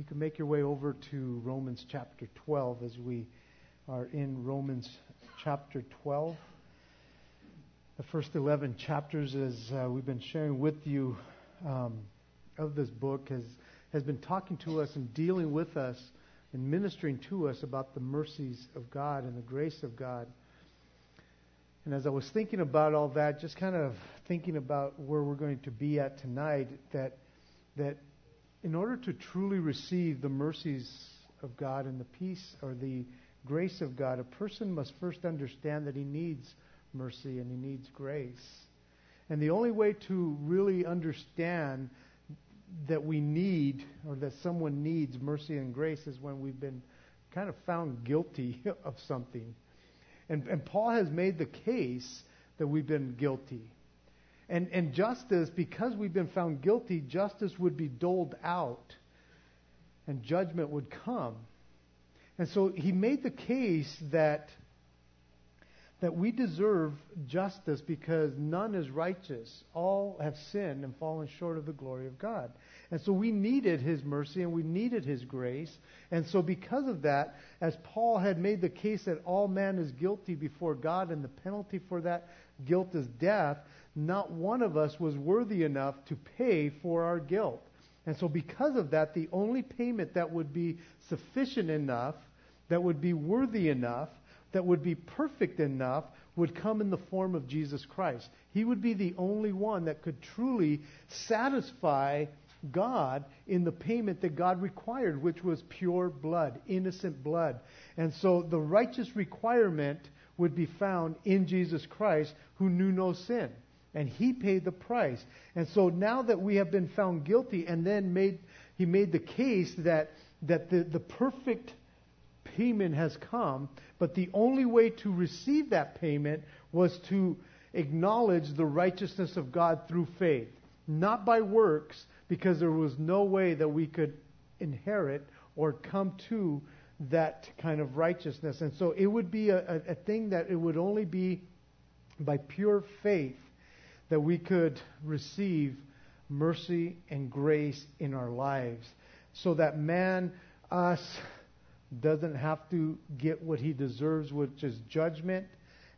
you can make your way over to Romans chapter 12 as we are in Romans chapter 12. The first 11 chapters, as uh, we've been sharing with you um, of this book, has, has been talking to us and dealing with us and ministering to us about the mercies of God and the grace of God. And as I was thinking about all that, just kind of thinking about where we're going to be at tonight, that that in order to truly receive the mercies of God and the peace or the grace of God, a person must first understand that he needs mercy and he needs grace. And the only way to really understand that we need or that someone needs mercy and grace is when we've been kind of found guilty of something. And, and Paul has made the case that we've been guilty. And, and justice, because we've been found guilty, justice would be doled out and judgment would come. And so he made the case that, that we deserve justice because none is righteous. All have sinned and fallen short of the glory of God. And so we needed his mercy and we needed his grace. And so because of that, as Paul had made the case that all man is guilty before God and the penalty for that guilt is death, not one of us was worthy enough to pay for our guilt. And so, because of that, the only payment that would be sufficient enough, that would be worthy enough, that would be perfect enough, would come in the form of Jesus Christ. He would be the only one that could truly satisfy God in the payment that God required, which was pure blood, innocent blood. And so the righteous requirement would be found in Jesus Christ, who knew no sin and he paid the price. And so now that we have been found guilty and then made he made the case that that the, the perfect payment has come, but the only way to receive that payment was to acknowledge the righteousness of God through faith, not by works, because there was no way that we could inherit or come to that kind of righteousness. And so it would be a, a, a thing that it would only be by pure faith that we could receive mercy and grace in our lives so that man, us, doesn't have to get what he deserves, which is judgment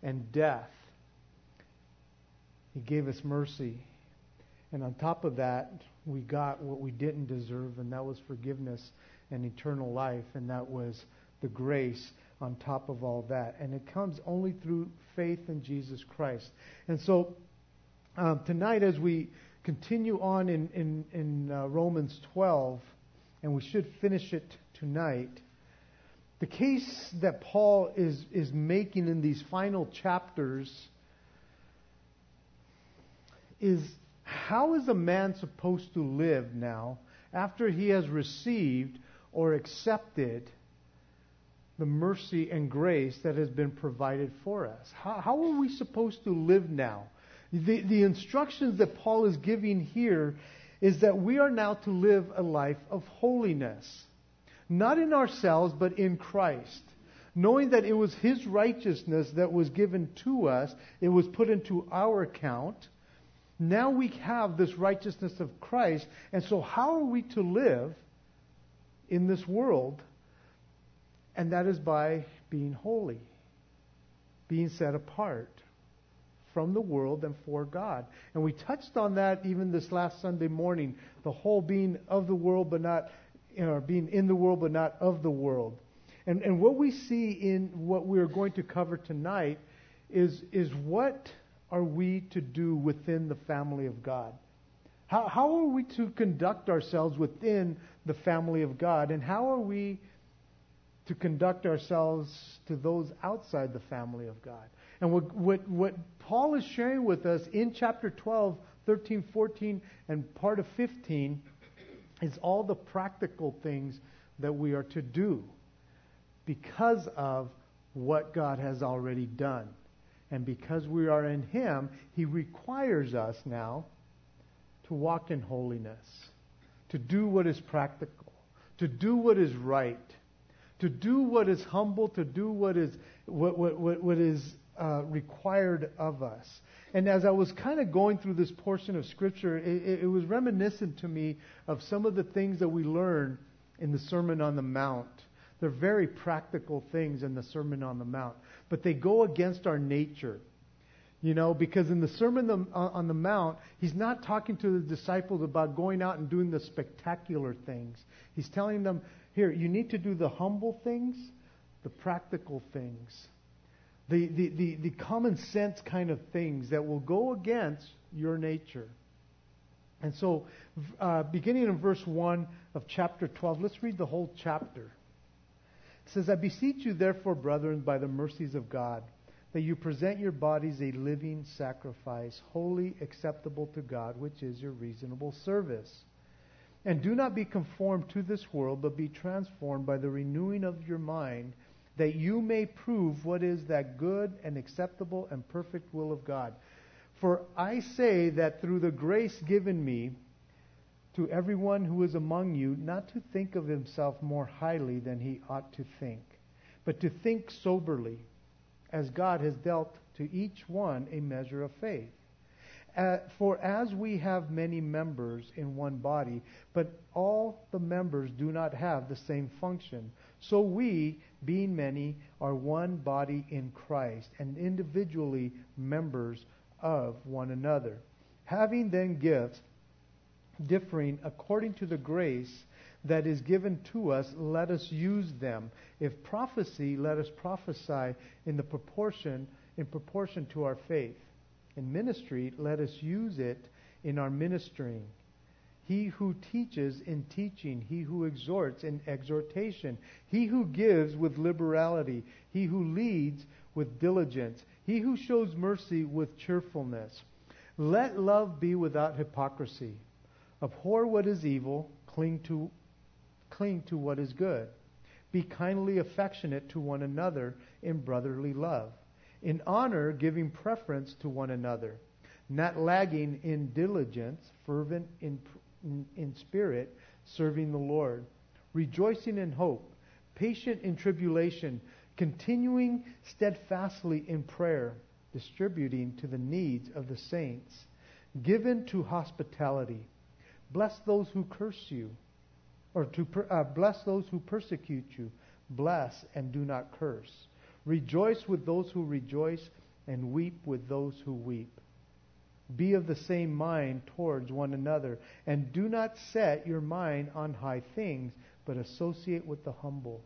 and death. He gave us mercy. And on top of that, we got what we didn't deserve, and that was forgiveness and eternal life, and that was the grace on top of all that. And it comes only through faith in Jesus Christ. And so um, tonight, as we continue on in, in, in uh, Romans 12, and we should finish it tonight, the case that Paul is, is making in these final chapters is how is a man supposed to live now after he has received or accepted the mercy and grace that has been provided for us? How, how are we supposed to live now? The, the instructions that Paul is giving here is that we are now to live a life of holiness. Not in ourselves, but in Christ. Knowing that it was His righteousness that was given to us, it was put into our account. Now we have this righteousness of Christ. And so, how are we to live in this world? And that is by being holy, being set apart from the world and for God. And we touched on that even this last Sunday morning, the whole being of the world but not know, being in the world but not of the world. And and what we see in what we're going to cover tonight is is what are we to do within the family of God? How how are we to conduct ourselves within the family of God and how are we to conduct ourselves to those outside the family of God? And what, what, what Paul is sharing with us in chapter 12, 13, 14, and part of 15 is all the practical things that we are to do because of what God has already done. And because we are in Him, He requires us now to walk in holiness, to do what is practical, to do what is right, to do what is humble, to do what is what, what, what, what is uh, required of us. And as I was kind of going through this portion of Scripture, it, it, was reminiscent to me of some of the things that we learn in the Sermon on the Mount. They're very practical things in the Sermon on the Mount, but they go against our nature. You know, because in the Sermon on the Mount, he's not talking to the disciples about going out and doing the spectacular things. He's telling them, here, you need to do the humble things, the practical things, the, the, the, the common sense kind of things that will go against your nature. And so, uh, beginning in verse 1 of chapter 12, let's read the whole chapter. It says, I beseech you, therefore, brethren, by the mercies of God, that you present your bodies a living sacrifice, holy, acceptable to God, which is your reasonable service. And do not be conformed to this world, but be transformed by the renewing of your mind, that you may prove what is that good and acceptable and perfect will of God. For I say that through the grace given me to everyone who is among you, not to think of himself more highly than he ought to think, but to think soberly, as God has dealt to each one a measure of faith. Uh, for as we have many members in one body, but all the members do not have the same function, so we, being many, are one body in Christ, and individually members of one another. Having then gifts differing according to the grace that is given to us, let us use them. If prophecy, let us prophesy in the proportion in proportion to our faith. In ministry, let us use it in our ministering. He who teaches in teaching, he who exhorts in exhortation, he who gives with liberality, he who leads with diligence, he who shows mercy with cheerfulness. Let love be without hypocrisy. Abhor what is evil, cling to, cling to what is good. Be kindly affectionate to one another in brotherly love. In honor, giving preference to one another. Not lagging in diligence, fervent in, in, in spirit, serving the Lord. Rejoicing in hope, patient in tribulation, continuing steadfastly in prayer, distributing to the needs of the saints, given to hospitality. Bless those who curse you, or to uh, bless those who persecute you. Bless and do not curse. Rejoice with those who rejoice, and weep with those who weep. Be of the same mind towards one another, and do not set your mind on high things, but associate with the humble.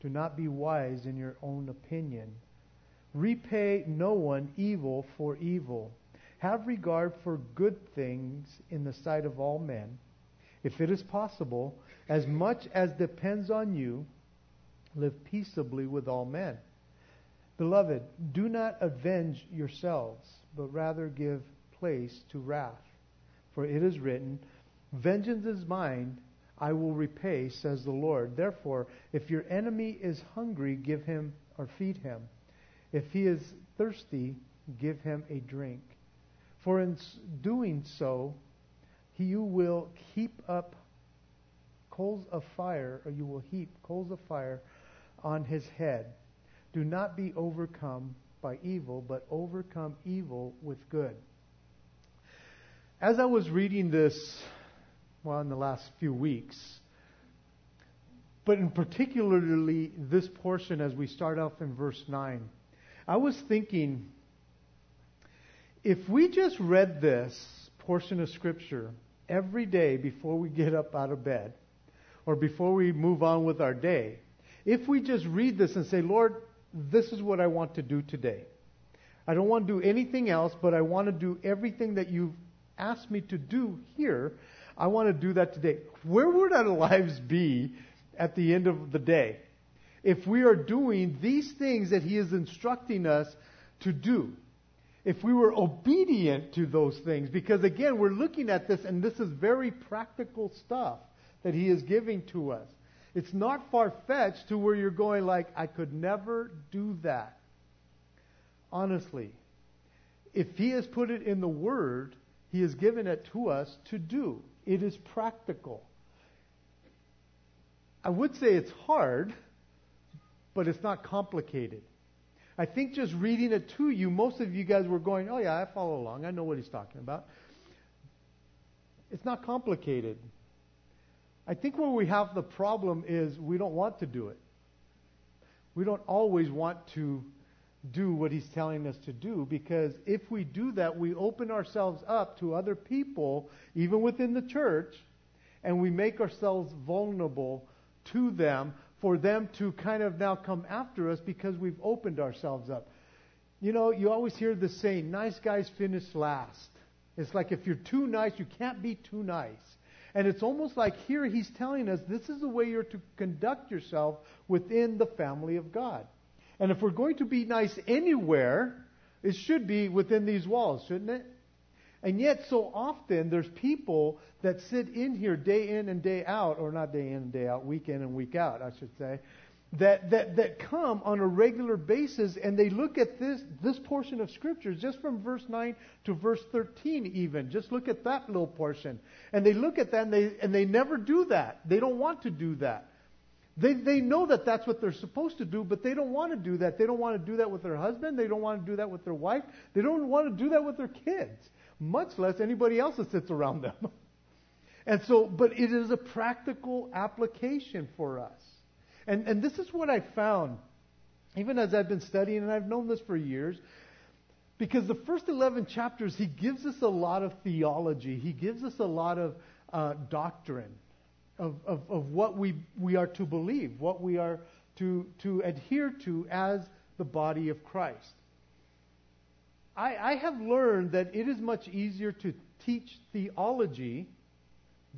Do not be wise in your own opinion. Repay no one evil for evil. Have regard for good things in the sight of all men. If it is possible, as much as depends on you, live peaceably with all men. Beloved, do not avenge yourselves, but rather give place to wrath. For it is written, Vengeance is mine, I will repay, says the Lord. Therefore, if your enemy is hungry, give him or feed him. If he is thirsty, give him a drink. For in doing so, you will heap up coals of fire, or you will heap coals of fire on his head. Do not be overcome by evil, but overcome evil with good. As I was reading this well, in the last few weeks. But in particularly this portion as we start off in verse 9, I was thinking if we just read this portion of Scripture every day before we get up out of bed or before we move on with our day, if we just read this and say, Lord, this is what I want to do today. I don't want to do anything else, but I want to do everything that you've asked me to do here. I want to do that today. Where would our lives be at the end of the day if we are doing these things that He is instructing us to do? If we were obedient to those things, because again, we're looking at this and this is very practical stuff that He is giving to us. It's not far fetched to where you're going, like, I could never do that. Honestly, if He has put it in the Word, He has given it to us to do. It is practical. I would say it's hard, but it's not complicated. I think just reading it to you, most of you guys were going, oh, yeah, I follow along. I know what he's talking about. It's not complicated. I think where we have the problem is we don't want to do it. We don't always want to do what he's telling us to do because if we do that, we open ourselves up to other people, even within the church, and we make ourselves vulnerable to them for them to kind of now come after us because we've opened ourselves up. You know, you always hear the saying, nice guys finish last. It's like if you're too nice, you can't be too nice. And it's almost like here he's telling us this is the way you're to conduct yourself within the family of God. And if we're going to be nice anywhere, it should be within these walls, shouldn't it? And yet, so often, there's people that sit in here day in and day out, or not day in and day out, week in and week out, I should say, that, that, that come on a regular basis and they look at this, this portion of Scripture, just from verse 9 to verse 13, even. Just look at that little portion. And they look at that and they, and they never do that. They don't want to do that. They, they know that that's what they're supposed to do, but they don't want to do that. They don't want to do that with their husband. They don't want to do that with their wife. They don't want to do that with their kids, much less anybody else that sits around them. and so, but it is a practical application for us. And, and this is what I found, even as I've been studying, and I've known this for years, because the first 11 chapters, he gives us a lot of theology, he gives us a lot of uh, doctrine of, of, of what we, we are to believe, what we are to, to adhere to as the body of Christ. I, I have learned that it is much easier to teach theology,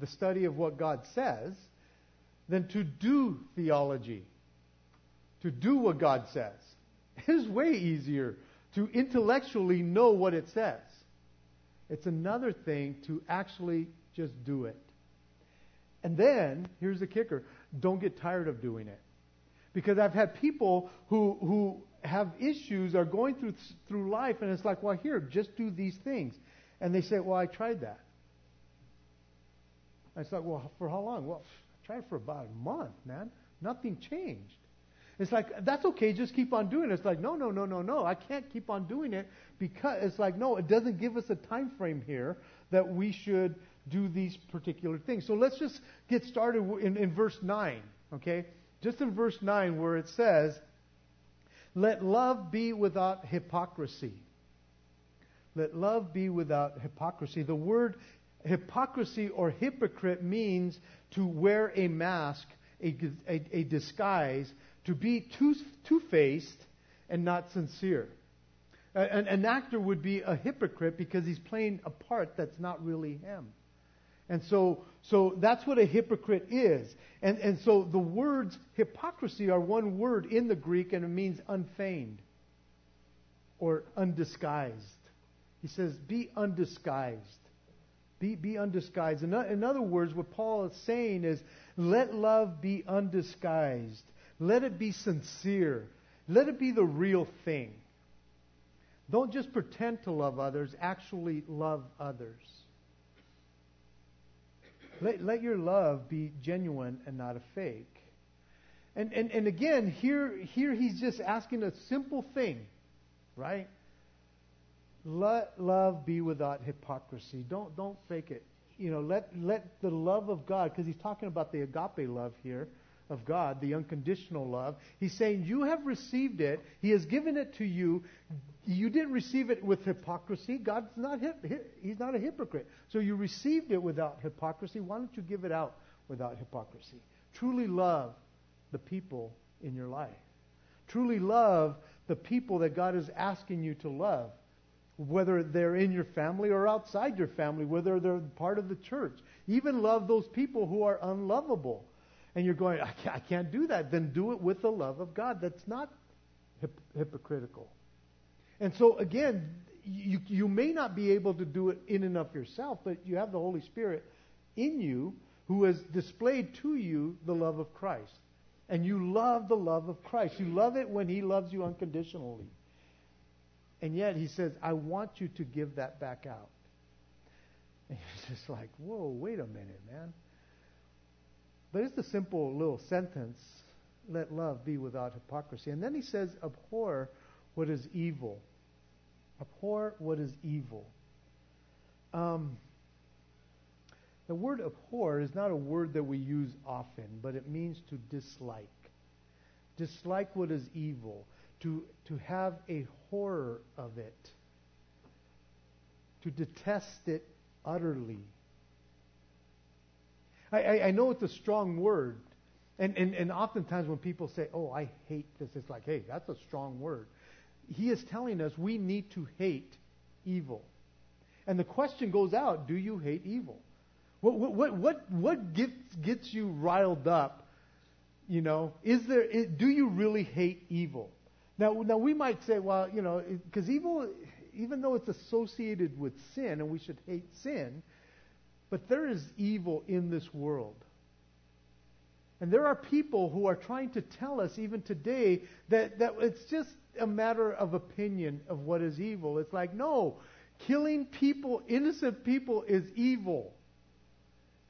the study of what God says, than to do theology, to do what God says. It is way easier to intellectually know what it says. It's another thing to actually just do it. And then, here's the kicker don't get tired of doing it. Because I've had people who, who have issues, are going through, through life, and it's like, well, here, just do these things. And they say, well, I tried that. I said, well, for how long? Well, I tried for about a month, man. Nothing changed. It's like, that's okay, just keep on doing it. It's like, no, no, no, no, no. I can't keep on doing it because it's like, no, it doesn't give us a time frame here that we should do these particular things. So let's just get started in, in verse 9, okay? Just in verse 9 where it says, Let love be without hypocrisy. Let love be without hypocrisy. The word hypocrisy or hypocrite means to wear a mask, a, a, a disguise, to be two, two-faced and not sincere. An, an actor would be a hypocrite because he's playing a part that's not really him. And so, so that's what a hypocrite is. And, and so the words hypocrisy are one word in the Greek and it means unfeigned or undisguised. He says, be undisguised. Be, be undisguised. In, in other words, what Paul is saying is, let love be undisguised. Let it be sincere. Let it be the real thing. Don't just pretend to love others, actually love others. Let, let your love be genuine and not a fake. And, and, and again, here, here he's just asking a simple thing, right? Let love be without hypocrisy. Don't, don't fake it. You know, let, let the love of God, because he's talking about the agape love here of God, the unconditional love. He's saying, You have received it. He has given it to you. You didn't receive it with hypocrisy. God's not, he's not a hypocrite. So you received it without hypocrisy. Why don't you give it out without hypocrisy? Truly love the people in your life. Truly love the people that God is asking you to love, whether they're in your family or outside your family, whether they're part of the church. Even love those people who are unlovable and you're going, I can't, I can't do that, then do it with the love of God. That's not hip, hypocritical. And so, again, you, you may not be able to do it in and of yourself, but you have the Holy Spirit in you who has displayed to you the love of Christ. And you love the love of Christ. You love it when He loves you unconditionally. And yet He says, I want you to give that back out. And you're just like, whoa, wait a minute, man. But it's a simple little sentence let love be without hypocrisy. And then he says, abhor what is evil. Abhor what is evil. Um, The word abhor is not a word that we use often, but it means to dislike. Dislike what is evil, to, to have a horror of it, to detest it utterly. I, I, I know it's a strong word, and, and, and oftentimes when people say, oh, I hate this, it's like, hey, that's a strong word. He is telling us we need to hate evil. And the question goes out do you hate evil? What, what, what, what gets, gets you riled up? You know, is there, do you really hate evil? Now, now we might say, well, you know, because evil, even though it's associated with sin, and we should hate sin, but there is evil in this world. And there are people who are trying to tell us, even today, that, that it's just a matter of opinion of what is evil. It's like, no, killing people, innocent people, is evil.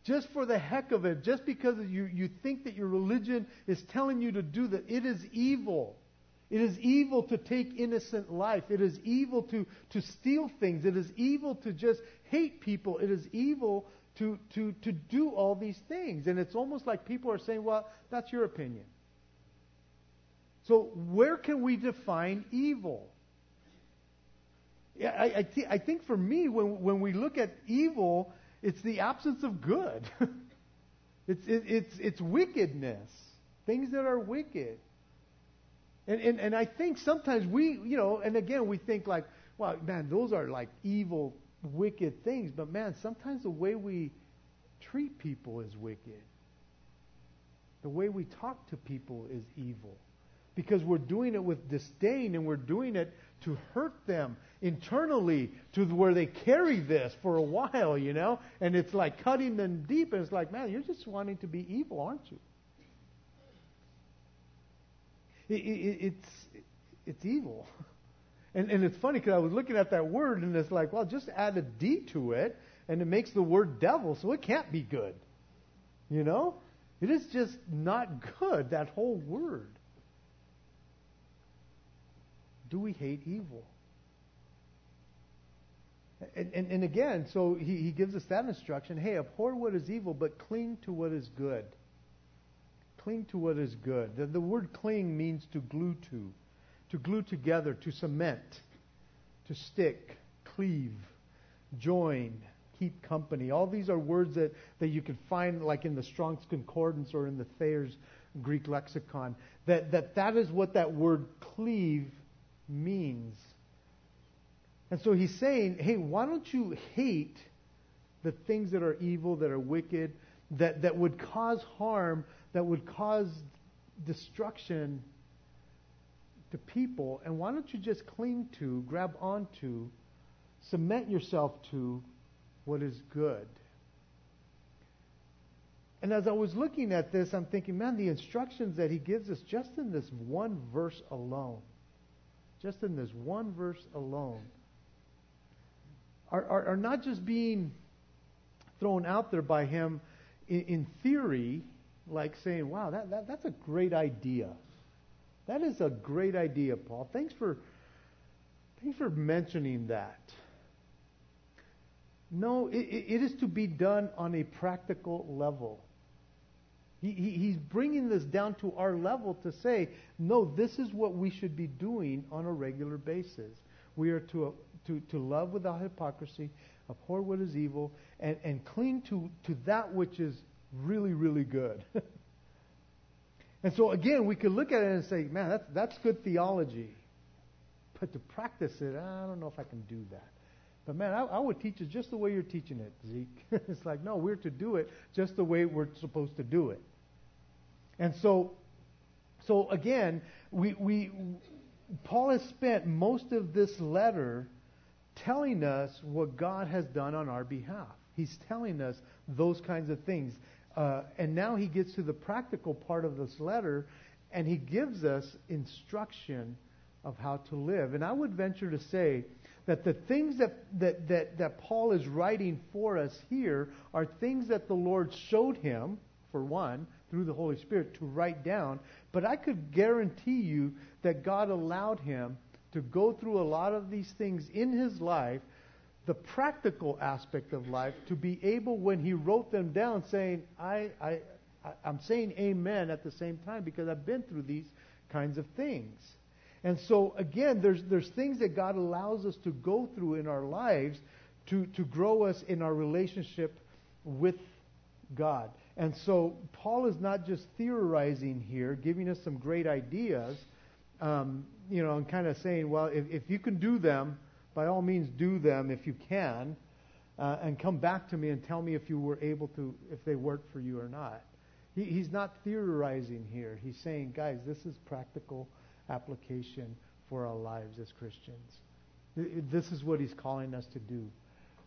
Just for the heck of it, just because you, you think that your religion is telling you to do that, it is evil. It is evil to take innocent life. It is evil to, to steal things. It is evil to just hate people. It is evil to, to, to do all these things. And it's almost like people are saying, well, that's your opinion. So, where can we define evil? Yeah, I, I, th- I think for me, when, when we look at evil, it's the absence of good. it's, it, it's, it's wickedness, things that are wicked. And, and, and I think sometimes we, you know, and again, we think like, well, man, those are like evil, wicked things. But man, sometimes the way we treat people is wicked. The way we talk to people is evil. Because we're doing it with disdain and we're doing it to hurt them internally to where they carry this for a while, you know? And it's like cutting them deep, and it's like, man, you're just wanting to be evil, aren't you? It, it, it's, it's evil. And, and it's funny because I was looking at that word, and it's like, well, just add a D to it, and it makes the word devil, so it can't be good. You know? It is just not good, that whole word. Do we hate evil? And, and, and, again, so he, he gives us that instruction hey, abhor what is evil, but cling to what is good. Cling to what is good. The, the word cling means to glue to, to glue together, to cement, to stick, cleave, join, keep company. All these are words that, that you can find like in the Strong's Concordance or in the Thayer's Greek lexicon. That, that that is what that word cleave means. And so he's saying, hey, why don't you hate the things that are evil, that are wicked, that, that would cause harm, that would cause destruction to people, and why don't you just cling to, grab onto, cement yourself to what is good? And as I was looking at this, I'm thinking, man, the instructions that he gives us just in this one verse alone, just in this one verse alone, are, are, are not just being thrown out there by him in, in theory, like saying, wow, that, that, that's a great idea. That is a great idea, Paul. Thanks for, thanks for mentioning that. No, it, it is to be done on a practical level. He, he, he's bringing this down to our level to say, no, this is what we should be doing on a regular basis. We are to to, to love without hypocrisy, abhor what is evil, and, and cling to, to that which is really, really good. and so, again, we could look at it and say, man, that's, that's good theology. But to practice it, I don't know if I can do that. But man, I, I would teach it just the way you're teaching it, Zeke. it's like, no, we're to do it just the way we're supposed to do it. And so, so again, we, we, Paul has spent most of this letter telling us what God has done on our behalf. He's telling us those kinds of things. Uh, and now he gets to the practical part of this letter, and he gives us instruction of how to live. And I would venture to say that the things that, that, that, that Paul is writing for us here are things that the Lord showed him, for one, through the Holy Spirit to write down. But I could guarantee you that God allowed him to go through a lot of these things in his life the practical aspect of life to be able, when he wrote them down, saying, I, I, I'm saying amen at the same time because I've been through these kinds of things. And so, again, there's, there's things that God allows us to go through in our lives to, to grow us in our relationship with God. And so, Paul is not just theorizing here, giving us some great ideas, um, you know, and kind of saying, well, if, if you can do them, by all means do them if you can, uh, and come back to me and tell me if you were able to, if they worked for you or not. He, he's not theorizing here. He's saying, guys, this is practical application for our lives as Christians. This is what he's calling us to do.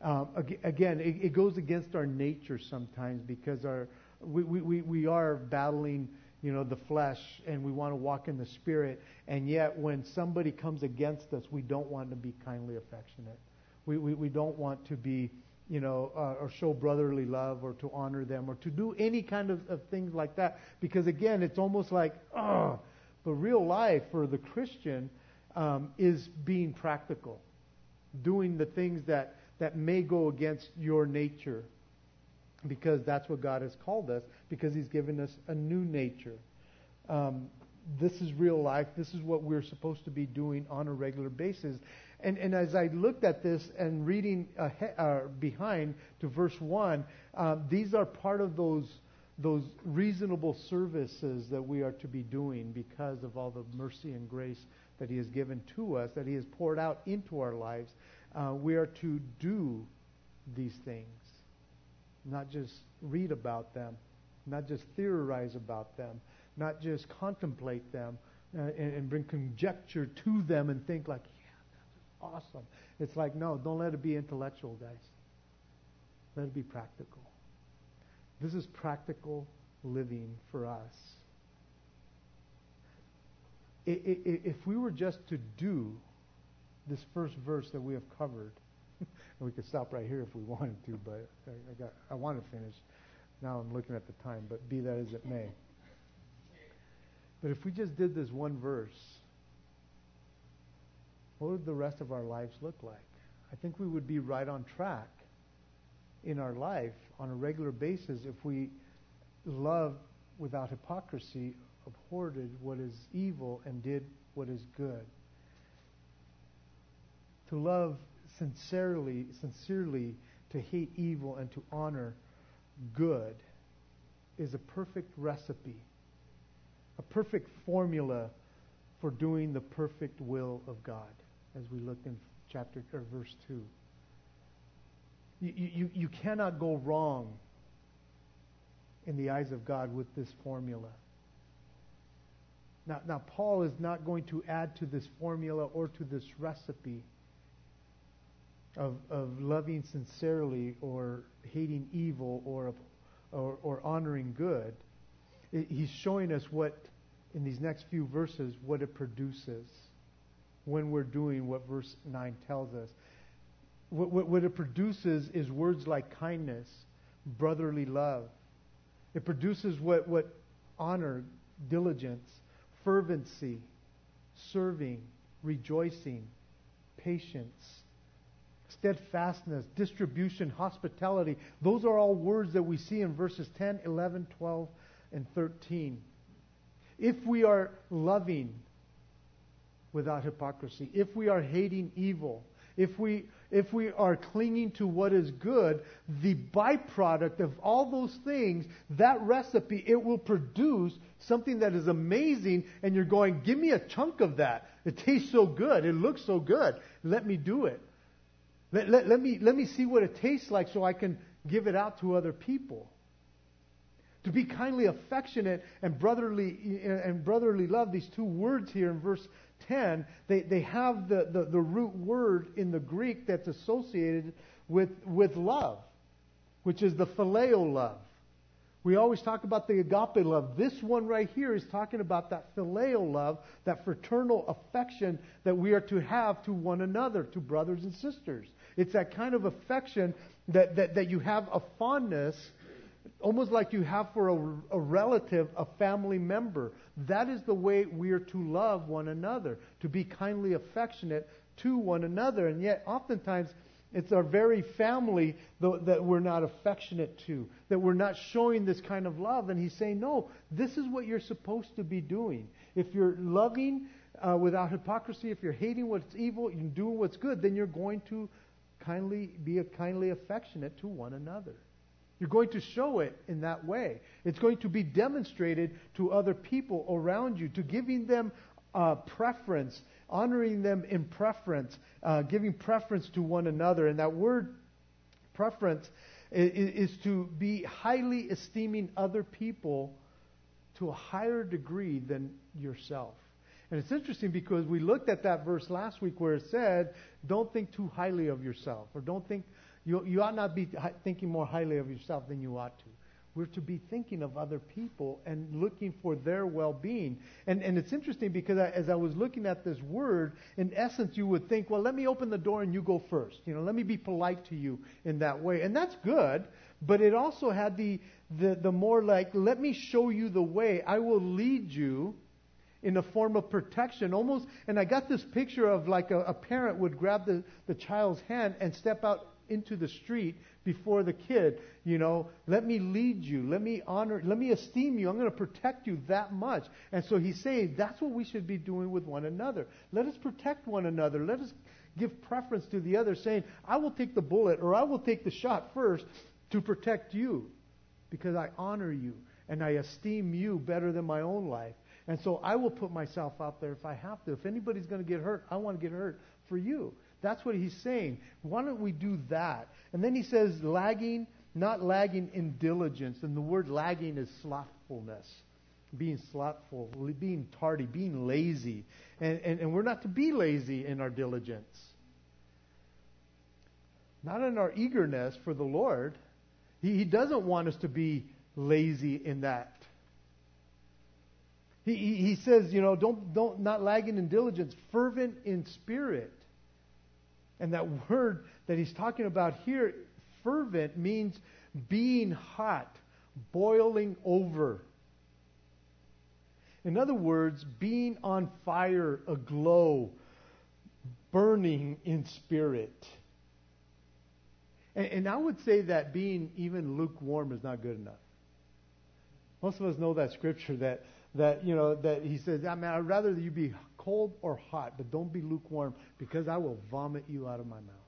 Um, again, it, it, goes against our nature sometimes because our we, we, we are battling, you know, the flesh and we want to walk in the spirit. And yet, when somebody comes against us, we don't want to be kindly affectionate. We, we, we don't want to be, you know, uh, or show brotherly love or to honor them or to do any kind of, of things like that. Because again, it's almost like, oh, but real life for the Christian um, is being practical, doing the things that, that may go against your nature, because that's what God has called us, because He's given us a new nature. Um, this is real life. This is what we're supposed to be doing on a regular basis. And, and as I looked at this and reading ahead, uh, behind to verse 1, uh, these are part of those those reasonable services that we are to be doing because of all the mercy and grace that He has given to us, that He has poured out into our lives. Uh, we are to do these things, not just read about them, not just theorize about them, not just contemplate them uh, and, and bring conjecture to them and think like, yeah, that's awesome. It's like, no, don't let it be intellectual, guys. Let it be practical. This is practical living for us. If we were just to do this first verse that we have covered, we could stop right here if we wanted to, but I, got, I want to finish. Now I'm looking at the time, but be that as it may. But if we just did this one verse, what would the rest of our lives look like? I think we would be right on track in our life on a regular basis if we love without hypocrisy, abhorred what is evil, and did what is good. To love sincerely, sincerely, to hate evil and to honor good is a perfect recipe, a perfect formula for doing the perfect will of God, as we looked in chapter or verse two. You, you, you cannot go wrong in the eyes of God with this formula. Now, now, Paul is not going to add to this formula or to this recipe of, of loving sincerely or hating evil or, or, or honoring good. He's showing us what, in these next few verses, what it produces when we're doing what verse 9 tells us what, what, what it produces is words like kindness, brotherly love. It produces what, what honor, diligence, fervency, serving, rejoicing, patience, steadfastness, distribution, hospitality. Those are all words that we see in verses 10, 11, 12, and 13. If we are loving without hypocrisy, if we are hating evil, if we if we are clinging to what is good, the byproduct of all those things, that recipe, it will produce something that is amazing, and you're going, give me a chunk of that. It tastes so good. It looks so good. Let me do it. Let, let, let, me, let me see what it tastes like so I can give it out to other people. To be kindly affectionate and brotherly and brotherly love, these two words here in verse 10, they, they have the, the, the root word in the Greek that's associated with, with love, which is the phileo love. We always talk about the agape love. This one right here is talking about that phileo love, that fraternal affection that we are to have to one another, to brothers and sisters. It's that kind of affection that, that, that you have a fondness almost like you have for a, a, relative, a family member. That is the way we are to love one another, to be kindly affectionate to one another. And yet, oftentimes, It's our very family that we're not affectionate to, that we're not showing this kind of love. And he's saying, no, this is what you're supposed to be doing. If you're loving uh, without hypocrisy, if you're hating what's evil and doing what's good, then you're going to kindly be a kindly affectionate to one another. You're going to show it in that way. It's going to be demonstrated to other people around you, to giving them uh, preference, honoring them in preference, uh, giving preference to one another. And that word preference is, is to be highly esteeming other people to a higher degree than yourself. And it's interesting because we looked at that verse last week where it said, don't think too highly of yourself, or don't think, you, you ought not be thinking more highly of yourself than you ought to. We're to be thinking of other people and looking for their well-being. And, and it's interesting because I, as I was looking at this word, in essence, you would think, well, let me open the door and you go first. You know, let me be polite to you in that way. And that's good, but it also had the, the, the more like, let me show you the way. I will lead you in a form of protection, almost. And I got this picture of like a, a parent would grab the, the child's hand and step out into the street before the kid, you know, let me lead you, let me honor, let me esteem you, I'm going to protect you that much. And so he's saying that's what we should be doing with one another. Let us protect one another. Let us give preference to the other, saying, I will take the bullet or I will take the shot first to protect you because I honor you and I esteem you better than my own life. And so I will put myself out there if I have to. If anybody's going to get hurt, I want to get hurt for you. That's what he's saying. Why don't we do that? And then he says, lagging, not lagging in diligence. And the word lagging is slothfulness. Being slothful, being tardy, being lazy. And, and, and we're not to be lazy in our diligence. Not in our eagerness for the Lord. He, he doesn't want us to be lazy in that. He, he, says, you know, don't, don't, not lagging in diligence, fervent in spirit. And that word that he's talking about here, fervent, means being hot, boiling over. In other words, being on fire, aglow, burning in spirit. And, and, I would say that being even lukewarm is not good enough. Most of us know that scripture that, that you know, that he says, I mean, I'd rather you be cold or hot, but don't be lukewarm because I will vomit you out of my mouth.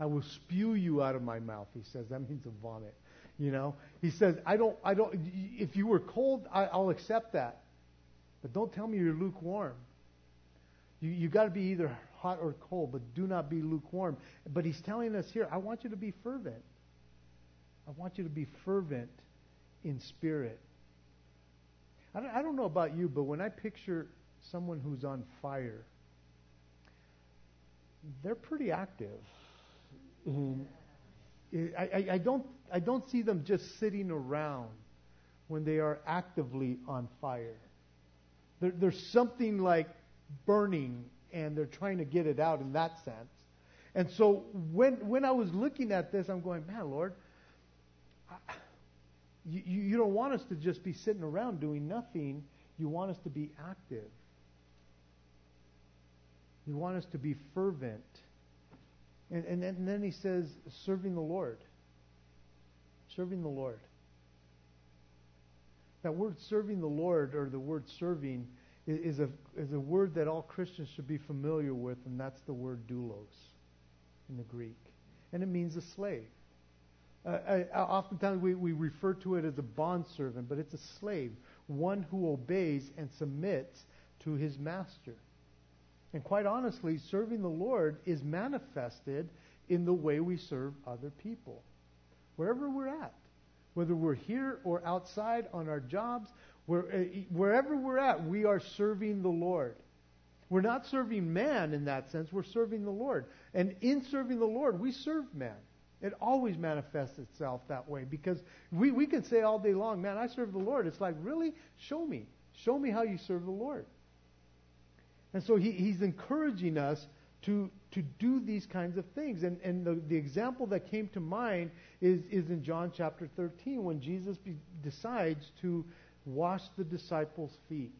I will spew you out of my mouth, he says. That means a vomit. You know? He says, I don't, I don't, if you were cold, I, will accept that. But don't tell me you're lukewarm. You, you got to be either hot or cold, but do not be lukewarm. But he's telling us here, I want you to be fervent. I want you to be fervent in spirit. I don't, I don't know about you, but when I picture someone who's on fire, they're pretty active. Mm-hmm. I, I, I, don't, I don't see them just sitting around when they are actively on fire. There, there's something like burning, and they're trying to get it out in that sense. And so when, when I was looking at this, I'm going, man, Lord, I, you, you don't want us to just be sitting around doing nothing. You want us to be active. You want us to be fervent. And, and, and then he says, serving the Lord. Serving the Lord. That word serving the Lord, or the word serving, is a, is a word that all Christians should be familiar with, and that's the word doulos in the Greek. And it means a slave. Uh, I, oftentimes we, we refer to it as a bondservant, but it's a slave, one who obeys and submits to his master. And quite honestly, serving the Lord is manifested in the way we serve other people, wherever we're at. Whether we're here or outside on our jobs, where, uh, wherever we're at, we are serving the Lord. We're not serving man in that sense, we're serving the Lord. And in serving the Lord, we serve man. It always manifests itself that way because we, we can say all day long, man, I serve the Lord. It's like, really? Show me. Show me how you serve the Lord. And so he, he's encouraging us to, to do these kinds of things. And, and the, the example that came to mind is, is in John chapter 13 when Jesus be, decides to wash the disciples' feet.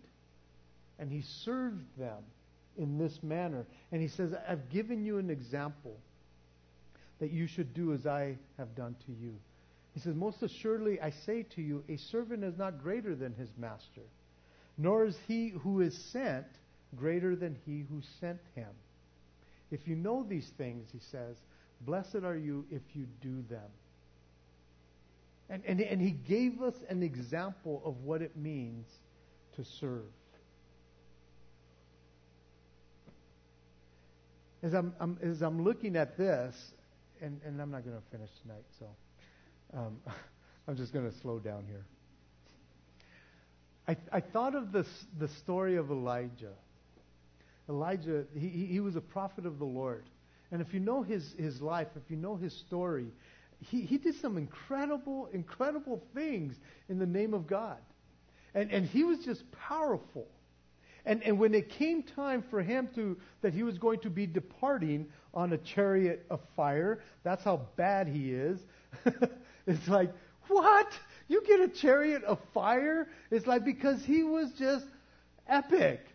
And he served them in this manner. And he says, I've given you an example that you should do as I have done to you. He says, Most assuredly I say to you, a servant is not greater than his master, nor is he who is sent greater than he who sent him. If you know these things, he says, blessed are you if you do them. And, and, and he gave us an example of what it means to serve. As I'm, I'm as I'm looking at this, and, and I'm not going to finish tonight, so um, I'm just going to slow down here. I, I thought of this, the story of Elijah. Elijah, he, he was a prophet of the Lord. And if you know his, his life, if you know his story, he, he did some incredible, incredible things in the name of God. And, and he was just powerful. And, and when it came time for him to, that he was going to be departing on a chariot of fire, that's how bad he is. it's like, what? You get a chariot of fire? It's like because he was just epic.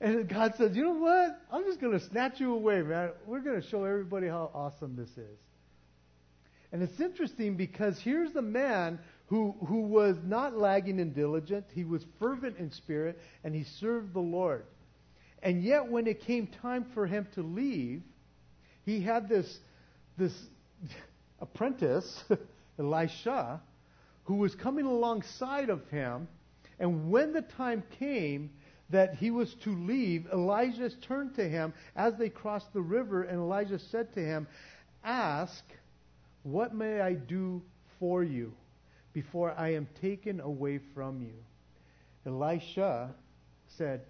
And God says, you know what? I'm just going to snatch you away, man. We're going to show everybody how awesome this is. And it's interesting because here's the man who, who was not lagging in diligence. He was fervent in spirit, and he served the Lord. And yet, when it came time for him to leave, he had this, this apprentice, Elisha, who was coming alongside of him. And when the time came, that he was to leave, Elijah turned to him as they crossed the river, and Elijah said to him, Ask, what may I do for you before I am taken away from you? Elisha said,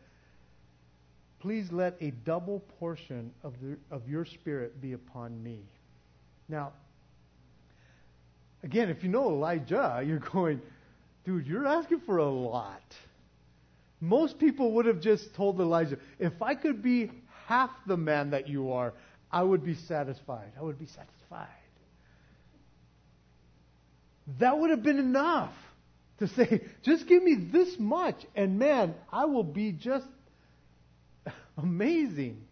Please let a double portion of, the, of your spirit be upon me. Now, again, if you know Elijah, you're going, dude, you're asking for a lot. Most people would have just told Elijah, if I could be half the man that you are, I would be satisfied. I would be satisfied. That would have been enough to say, just give me this much, and man, I will be just amazing.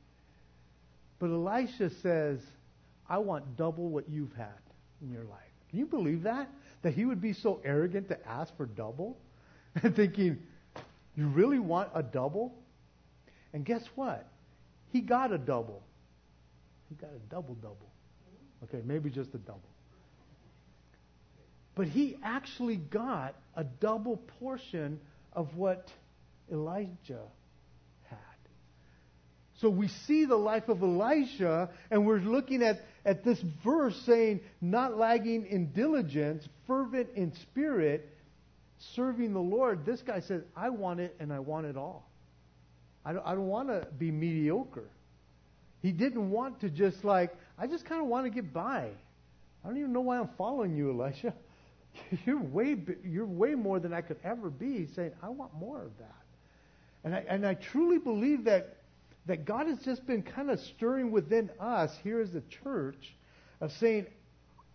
But Elisha says, I want double what you've had in your life. Can you believe that? That he would be so arrogant to ask for double? And thinking, you really want a double? And guess what? He got a double. He got a double double. Okay, maybe just a double. But he actually got a double portion of what Elijah had. So we see the life of Elijah, and we're looking at, at this verse saying, not lagging in diligence, fervent in spirit, serving the Lord, this guy says, I want it and I want it all. I don't, I don't want to be mediocre. He didn't want to just like, I just kind of want to get by. I don't even know why I'm following you, Elisha. You're way, you're way more than I could ever be. Saying, I want more of that. And I, and I truly believe that, that God has just been kind of stirring within us here as a church of saying,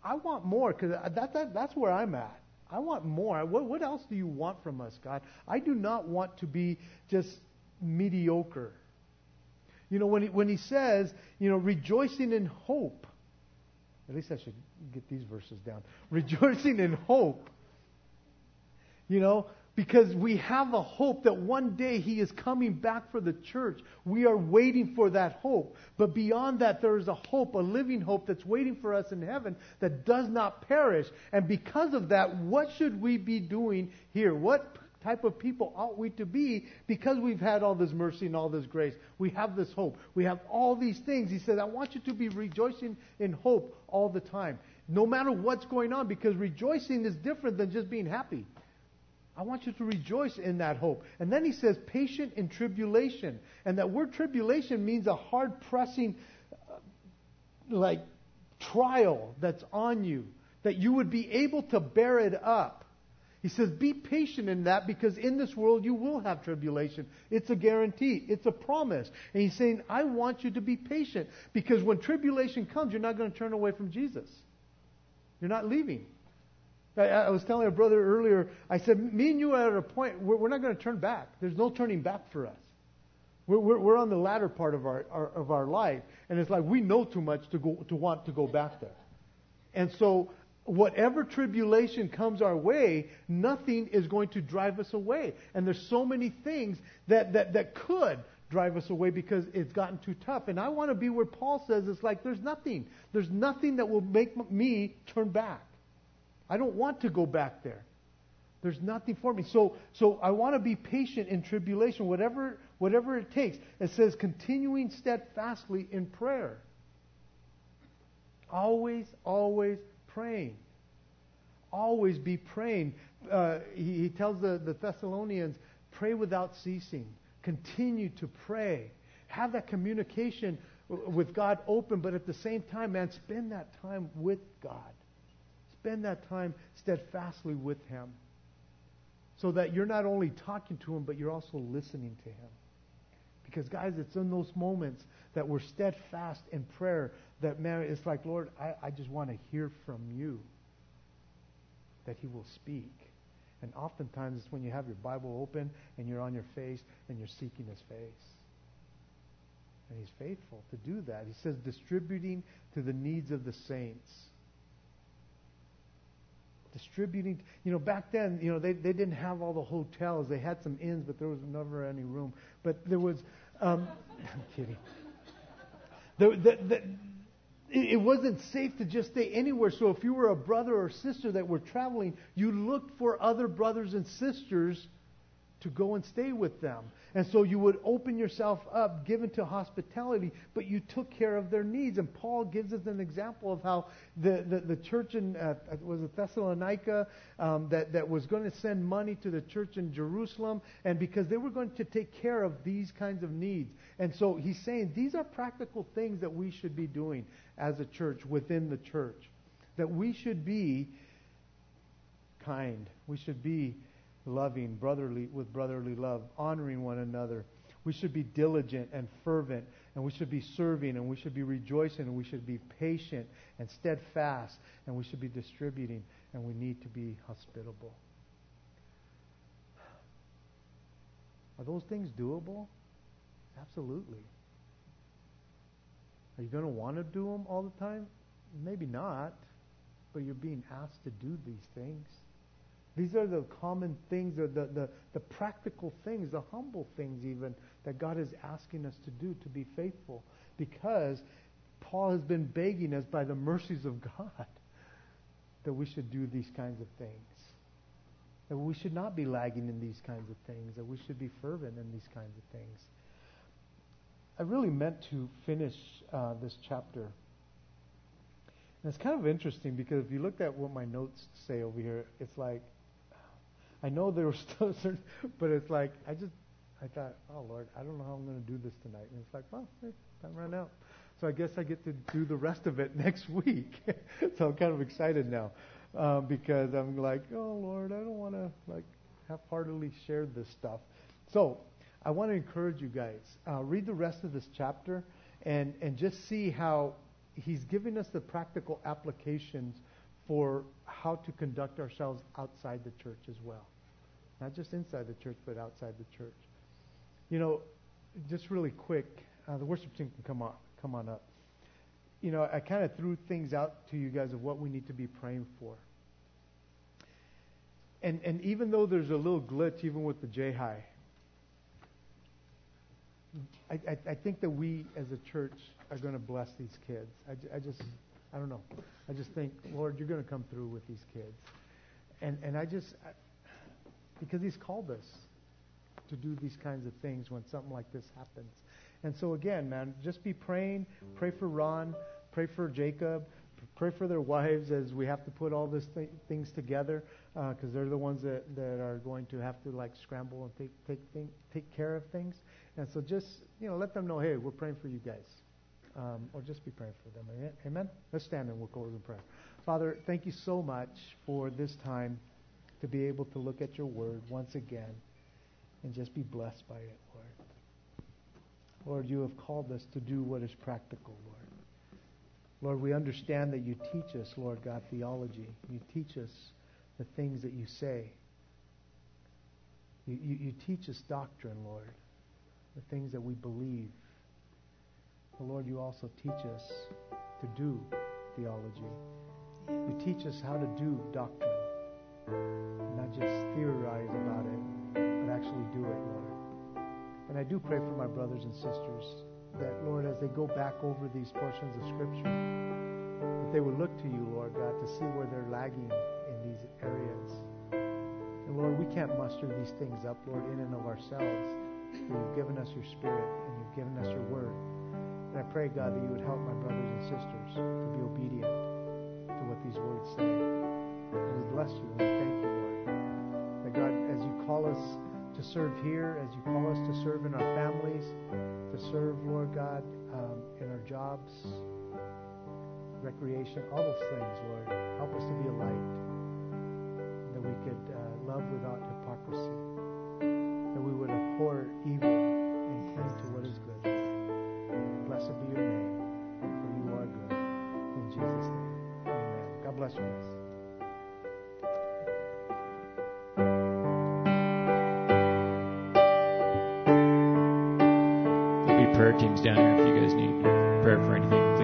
I want more because that, that, that's where I'm at. I want more. What, what else do you want from us, God? I do not want to be just mediocre. You know, when he, when he says, you know, rejoicing in hope, at least I should get these verses down. Rejoicing in hope. You know, because we have a hope that one day he is coming back for the church. We are waiting for that hope. But beyond that, there is a hope, a living hope that's waiting for us in heaven that does not perish. And because of that, what should we be doing here? What type of people ought we to be because we've had all this mercy and all this grace? We have this hope. We have all these things. He says, I want you to be rejoicing in hope all the time, no matter what's going on, because rejoicing is different than just being happy. I want you to rejoice in that hope. And then he says, patient in tribulation. And that word tribulation means a hard pressing, uh, like, trial that's on you, that you would be able to bear it up. He says, be patient in that because in this world you will have tribulation. It's a guarantee. It's a promise. And he's saying, I want you to be patient because when tribulation comes, you're not going to turn away from Jesus. You're not leaving. I, I, was telling a brother earlier, I said, me and you are at a point where we're not going to turn back. There's no turning back for us. We're, we're, we're on the latter part of our, our, of our life, and it's like we know too much to, go, to want to go back there. And so, whatever tribulation comes our way, nothing is going to drive us away. And there's so many things that, that, that could drive us away because it's gotten too tough. And I want to be where Paul says it's like there's nothing. There's nothing that will make me turn back. I don't want to go back there. There's nothing for me. So, so I want to be patient in tribulation, whatever, whatever it takes. It says continuing steadfastly in prayer. Always, always praying. Always be praying. Uh, he, he tells the, the Thessalonians, pray without ceasing. Continue to pray. Have that communication with God open, but at the same time, man, spend that time with God. Spend that time steadfastly with Him. So that you're not only talking to Him, but you're also listening to Him. Because, guys, it's in those moments that we're steadfast in prayer that, man, it's like, Lord, I, I just want to hear from you. That He will speak. And oftentimes it's when you have your Bible open and you're on your face and you're seeking His face. And He's faithful to do that. He says, distributing to the needs of the saints. Distributing, you know, back then, you know, they, they didn't have all the hotels. They had some inns, but there was never any room. But there was, um, I'm kidding. The, the, the, it wasn't safe to just stay anywhere. So if you were a brother or sister that were traveling, you looked for other brothers and sisters to go and stay with them. And so you would open yourself up, given to hospitality, but you took care of their needs. And Paul gives us an example of how the, the, the church in, uh, was it Thessalonica, um, that, that was going to send money to the church in Jerusalem, and because they were going to take care of these kinds of needs. And so he's saying these are practical things that we should be doing as a church within the church. That we should be kind. We should be loving brotherly with brotherly love, honoring one another. We should be diligent and fervent, and we should be serving, and we should be rejoicing, and we should be patient and steadfast, and we should be distributing, and we need to be hospitable. Are those things doable? Absolutely. Are you going to want to do them all the time? Maybe not, but you're being asked to do these things. These are the common things, or the, the, the practical things, the humble things even, that God is asking us to do to be faithful. Because Paul has been begging us by the mercies of God that we should do these kinds of things. That we should not be lagging in these kinds of things, that we should be fervent in these kinds of things. I really meant to finish uh, this chapter. And it's kind of interesting because if you looked at what my notes say over here, it's like I know there were still certain, but it's like I just I thought, oh Lord, I don't know how I'm going to do this tonight, and it's like, well, hey, time ran out. So I guess I get to do the rest of it next week. so I'm kind of excited now um, because I'm like, oh Lord, I don't want to like half-heartedly share this stuff. So I want to encourage you guys. Uh, read the rest of this chapter and and just see how he's giving us the practical applications for how to conduct ourselves outside the church as well. Not just inside the church, but outside the church. You know, just really quick, uh, the worship team can come on, come on up. You know, I kind of threw things out to you guys of what we need to be praying for. And, and even though there's a little glitch, even with the J high, I, I, I, think that we as a church are going to bless these kids. I, I just, I don't know. I just think, Lord, you're going to come through with these kids. And, and I just, I, because He's called us to do these kinds of things when something like this happens. And so, again, man, just be praying. Pray for Ron. Pray for Jacob. Pray for their wives as we have to put all these th- things together because uh, they're the ones that, that are going to have to like scramble and take take thing, take care of things. And so just you know let them know, hey, we're praying for you guys um, or just be praying for them. Amen? Let's stand and we'll close in prayer. Father, thank you so much for this time to be able to look at your word once again and just be blessed by it, Lord. Lord, you have called us to do what is practical, Lord. Lord, we understand that you teach us, Lord God, theology. You teach us the things that you say. You, you, you teach us doctrine, Lord, the things that we believe. But Lord, you also teach us to do theology. You teach us how to do doctrine, not just theorize about it, but actually do it, Lord. And I do pray for my brothers and sisters that, Lord, as they go back over these portions of Scripture, that they will look to you, Lord God, to see where they're lagging in these areas. And Lord, we can't muster these things up, Lord, in and of ourselves. You've given us your Spirit and you've given us your Word. And I pray, God, that you would help my brothers and sisters to be obedient to what these words say. And we bless you and we thank you, Lord. That God, as you call us to serve here, as you call us to serve in our families, to serve, Lord God, um, in our jobs, recreation, all those things, Lord. Help us to be a light, that we could uh, love without hypocrisy, that we would abhor evil and cling to what. Blessed be your name, for you are good. In Jesus' name, amen. God bless you guys. There'll be prayer teams down here if you guys need prayer for anything.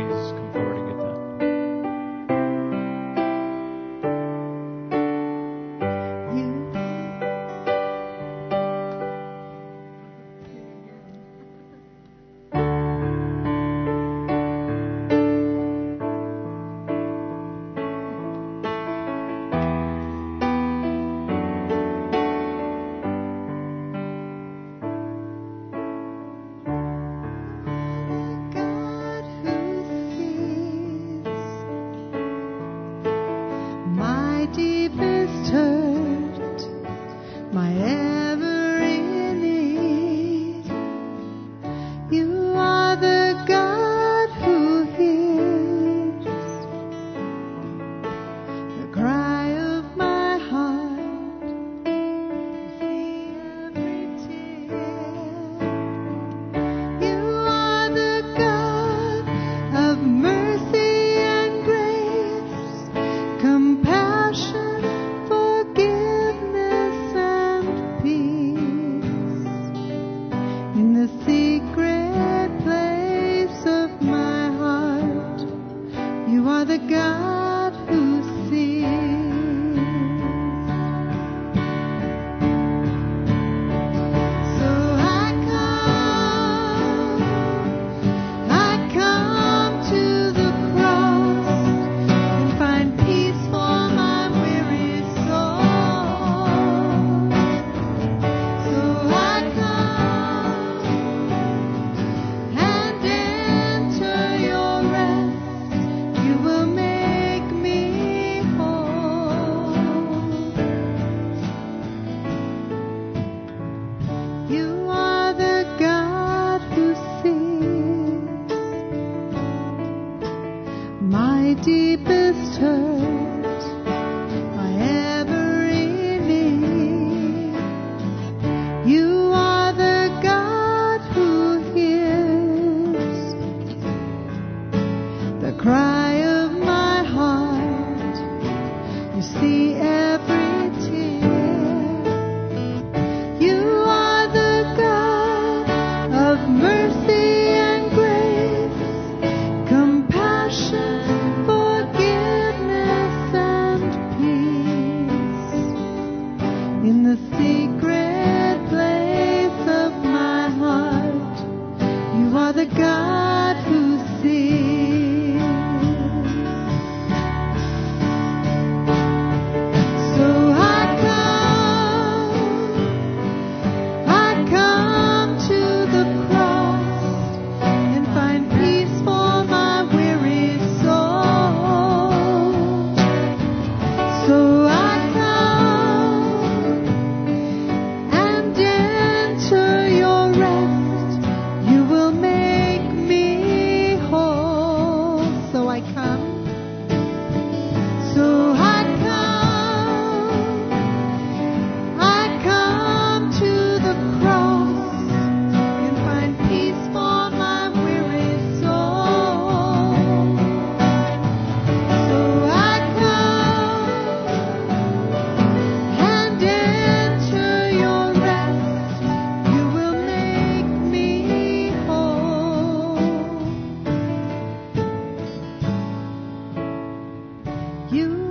You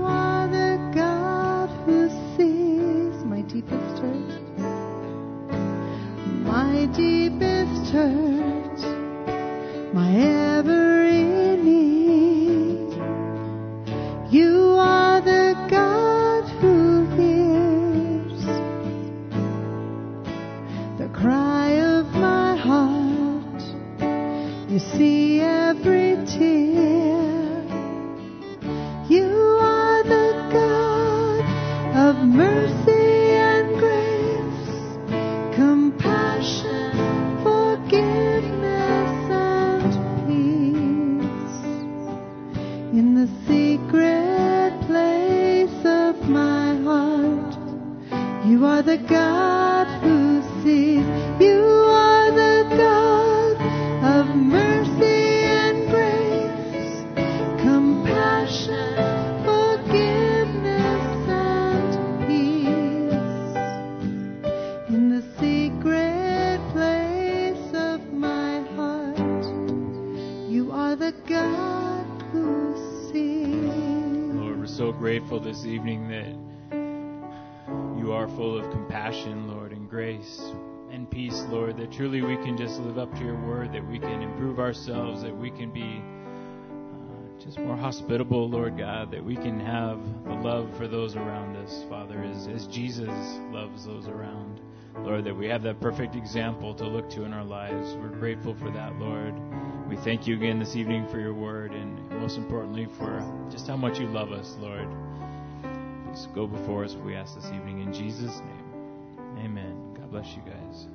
your word, that we can improve ourselves, that we can be uh, just more hospitable, Lord God, that we can have the love for those around us, Father, as, as Jesus loves those around. Lord, that we have that perfect example to look to in our lives. We're grateful for that, Lord. We thank you again this evening for your word and most importantly for just how much you love us, Lord. Please go before us, we ask this evening in Jesus' name. Amen. God bless you guys.